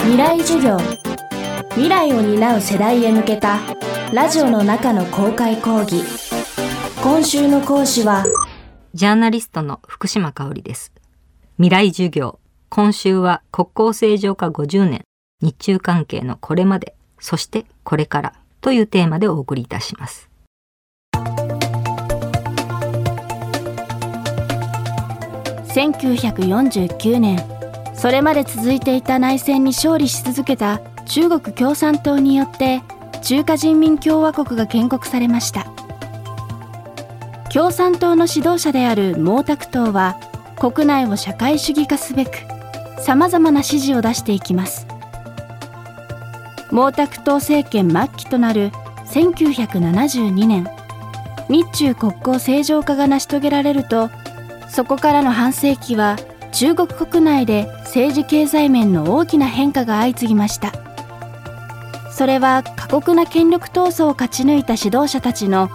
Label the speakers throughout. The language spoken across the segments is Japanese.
Speaker 1: 未来授業。未来を担う世代へ向けたラジオの中の公開講義。今週の講師は
Speaker 2: ジャーナリストの福島香織です。未来授業。今週は国交正常化50年。日中関係のこれまで。そしてこれから。というテーマでお送りいたします。
Speaker 1: 1949年それまで続いていた内戦に勝利し続けた中国共産党によって中華人民共和国が建国されました。共産党の指導者である毛沢東は国内を社会主義化すべくさまざまな指示を出していきます。毛沢東政権末期となる1972年日中国交正常化が成し遂げられるとそこからの半世紀は中国国内で政治経済面の大きな変化が相次ぎました。それは過酷な権力闘争を勝ち抜いた指導者たちの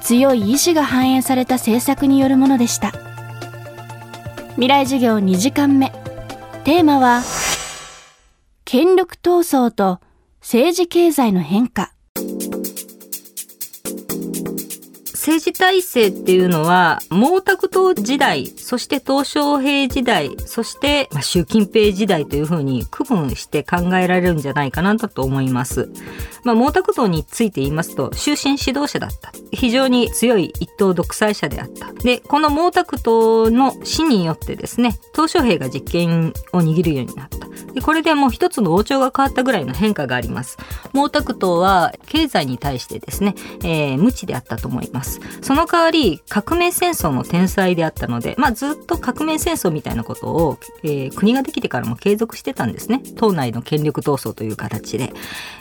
Speaker 1: 強い意志が反映された政策によるものでした。未来授業2時間目。テーマは権力闘争と政治経済の変化。
Speaker 2: 政治体制っていうのは毛沢東時代そして鄧小平時代そして、ま、習近平時代というふうに区分して考えられるんじゃないかなと思います。まあ、毛沢東について言いますと終身指導者だった。非常に強い一党独裁者であった。でこの毛沢東の死によってですね鄧小平が実権を握るようになった。でこれでもう一つの王朝が変わったぐらいの変化があります。毛沢東は経済に対してですね、えー、無知であったと思います。その代わり革命戦争の天才であったので、まあ、ずっと革命戦争みたいなことを、えー、国ができてからも継続してたんですね。党内の権力闘争という形で。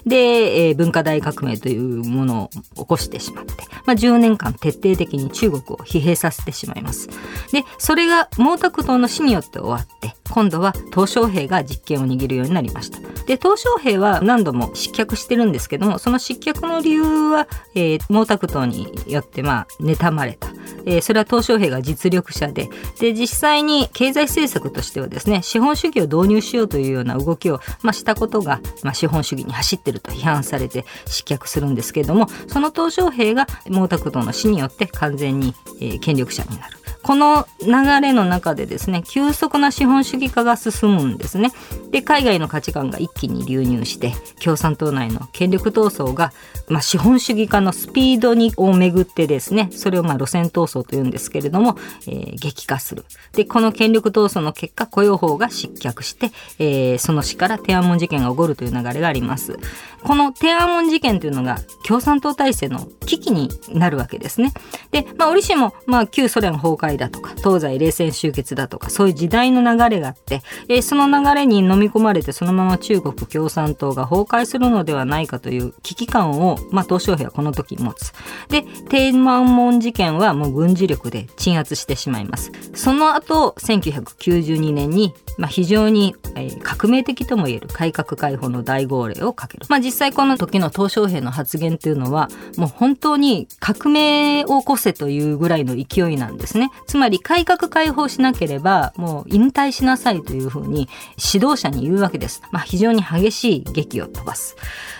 Speaker 2: で、えー、文化大革命というものを起こしてしまって、まあ、10年間徹底的に中国を疲弊させてしまいます。でそれが毛沢東の死によって終わって今度は鄧小平が実権を握るようになりました。で鄧小平は何度も失脚してるんですけどもその失脚の理由は、えー、毛沢東によってまあ妬まれたえー、それは鄧小平が実力者でで実際に経済政策としてはですね資本主義を導入しようというような動きを、まあ、したことが、まあ、資本主義に走ってると批判されて失脚するんですけれどもその鄧小平が毛沢東の死によって完全に、えー、権力者になる。この流れの中でですね急速な資本主義化が進むんですね。で海外の価値観が一気に流入して共産党内の権力闘争が、まあ、資本主義化のスピードにをめぐってですねそれをまあ路線闘争というんですけれども、えー、激化する。でこの権力闘争の結果雇用法が失脚して、えー、その死から天安門事件が起こるという流れがあります。この天安門事件というのが共産党体制の危機になるわけですね。で、まあ、折しも、まあ、旧ソ連崩壊だとか東西冷戦終結だとかそういう時代の流れがあって、えー、その流れに飲み込まれてそのまま中国共産党が崩壊するのではないかという危機感を、まあ、鄧小平はこの時持つ。で天安門事件はもう軍事力で鎮圧してしまいます。その後1992年に、まあ、非常に、えー、革命的ともいえる改革開放の大号令をかける。まあ、実際この時の鄧小平の発言というのはもう本当に革命を起こせというぐらいの勢いなんですね。つまり改革開放しなければもう引退しなさいというふうに指導者に言うわけです。まあ、非常に激しい劇を飛ばす。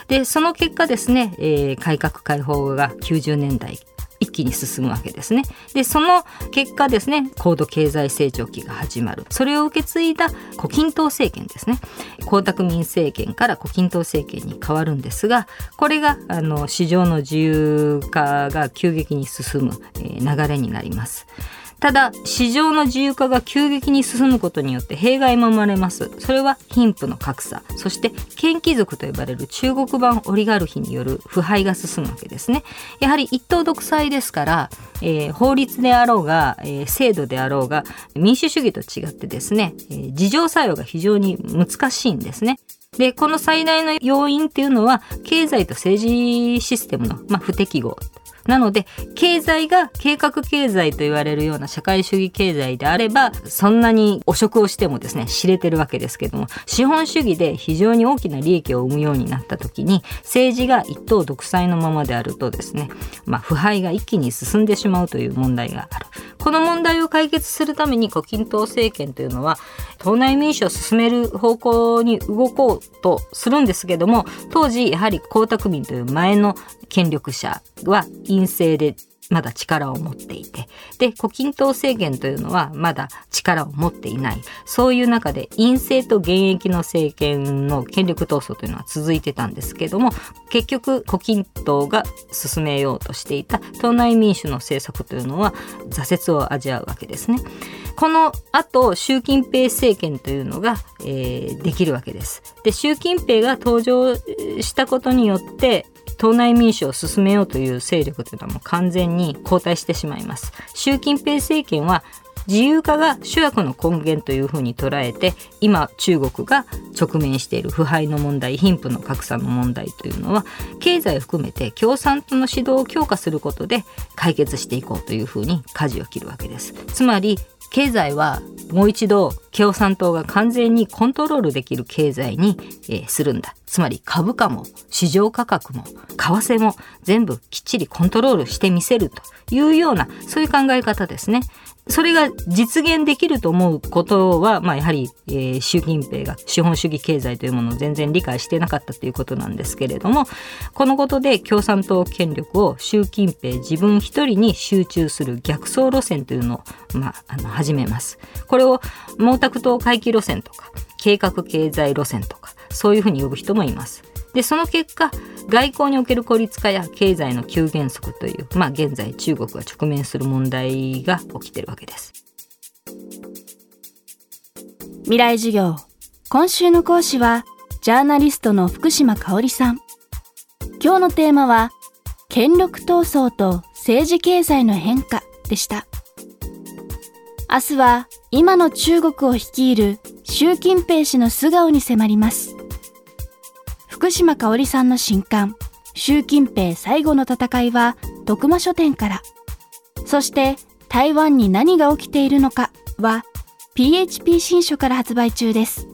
Speaker 2: でその結果ですね、えー、改革開放が90年代一気に進むわけですね。でその結果ですね高度経済成長期が始まるそれを受け継いだ胡錦涛政権ですね江沢民政権から胡錦涛政権に変わるんですがこれがあの市場の自由化が急激に進む、えー、流れになります。ただ市場の自由化が急激に進むことによって弊害も生まれます。それは貧富の格差。そして権貴族と呼ばれる中国版オリガルヒによる腐敗が進むわけですね。やはり一党独裁ですから、えー、法律であろうが、えー、制度であろうが民主主義と違ってですね、えー、自浄作用が非常に難しいんですね。でこの最大の要因っていうのは経済と政治システムの、まあ、不適合。なので経済が計画経済と言われるような社会主義経済であればそんなに汚職をしてもですね知れてるわけですけども資本主義で非常に大きな利益を生むようになった時に政治が一党独裁のままであるとですね、まあ、腐敗が一気に進んでしまうという問題がある。この問題を解決するために胡錦涛政権というのは党内民主を進める方向に動こうとするんですけども当時やはり江沢民という前の権力者は陰性でまだ力を持っていてで胡錦涛政権というのはまだ力を持っていないそういう中で陰性と現役の政権の権力闘争というのは続いてたんですけども結局胡錦涛が進めようとしていた党内民主の政策というのは挫折を味わうわけですね。この後習近平政権というのが、えー、できるわけです。で習近平が登場したことによって党内民主を進めようという勢力というのはもう完全に後退してしまいます。習近平政権は自由化が主役の根源というふうに捉えて今中国が直面している腐敗の問題貧富の格差の問題というのは経済を含めて共産党の指導を強化することで解決していこうというふうに舵を切るわけです。つまり経済はもう一度共産党が完全にコントロールできる経済に、するんだ。つまり株価も市場価格も為替も全部きっちりコントロールしてみせるというようなそういう考え方ですね。それが実現できると思うことは、まあ、やはり、えー、習近平が資本主義経済というものを全然理解してなかったということなんですけれどもこのことで共産党権力を習近平自分一人に集中する逆走路線というのを、まあ、あの始めます。これを毛沢東回帰路線とか計画経済路線とかそういうふうに呼ぶ人もいます。でその結果外交における孤立化や経済の急減速という、まあ、現在中国が直面する問題が起きてるわけです。
Speaker 1: 未来授業。今週の講師はジャーナリストの福島香織さん。今日のテーマは権力闘争と政治経済の変化でした。明日は今の中国を率いる習近平氏の素顔に迫ります。福島香織さんの新刊、習近平最後の戦いは徳間書店から。そして台湾に何が起きているのかは PHP 新書から発売中です。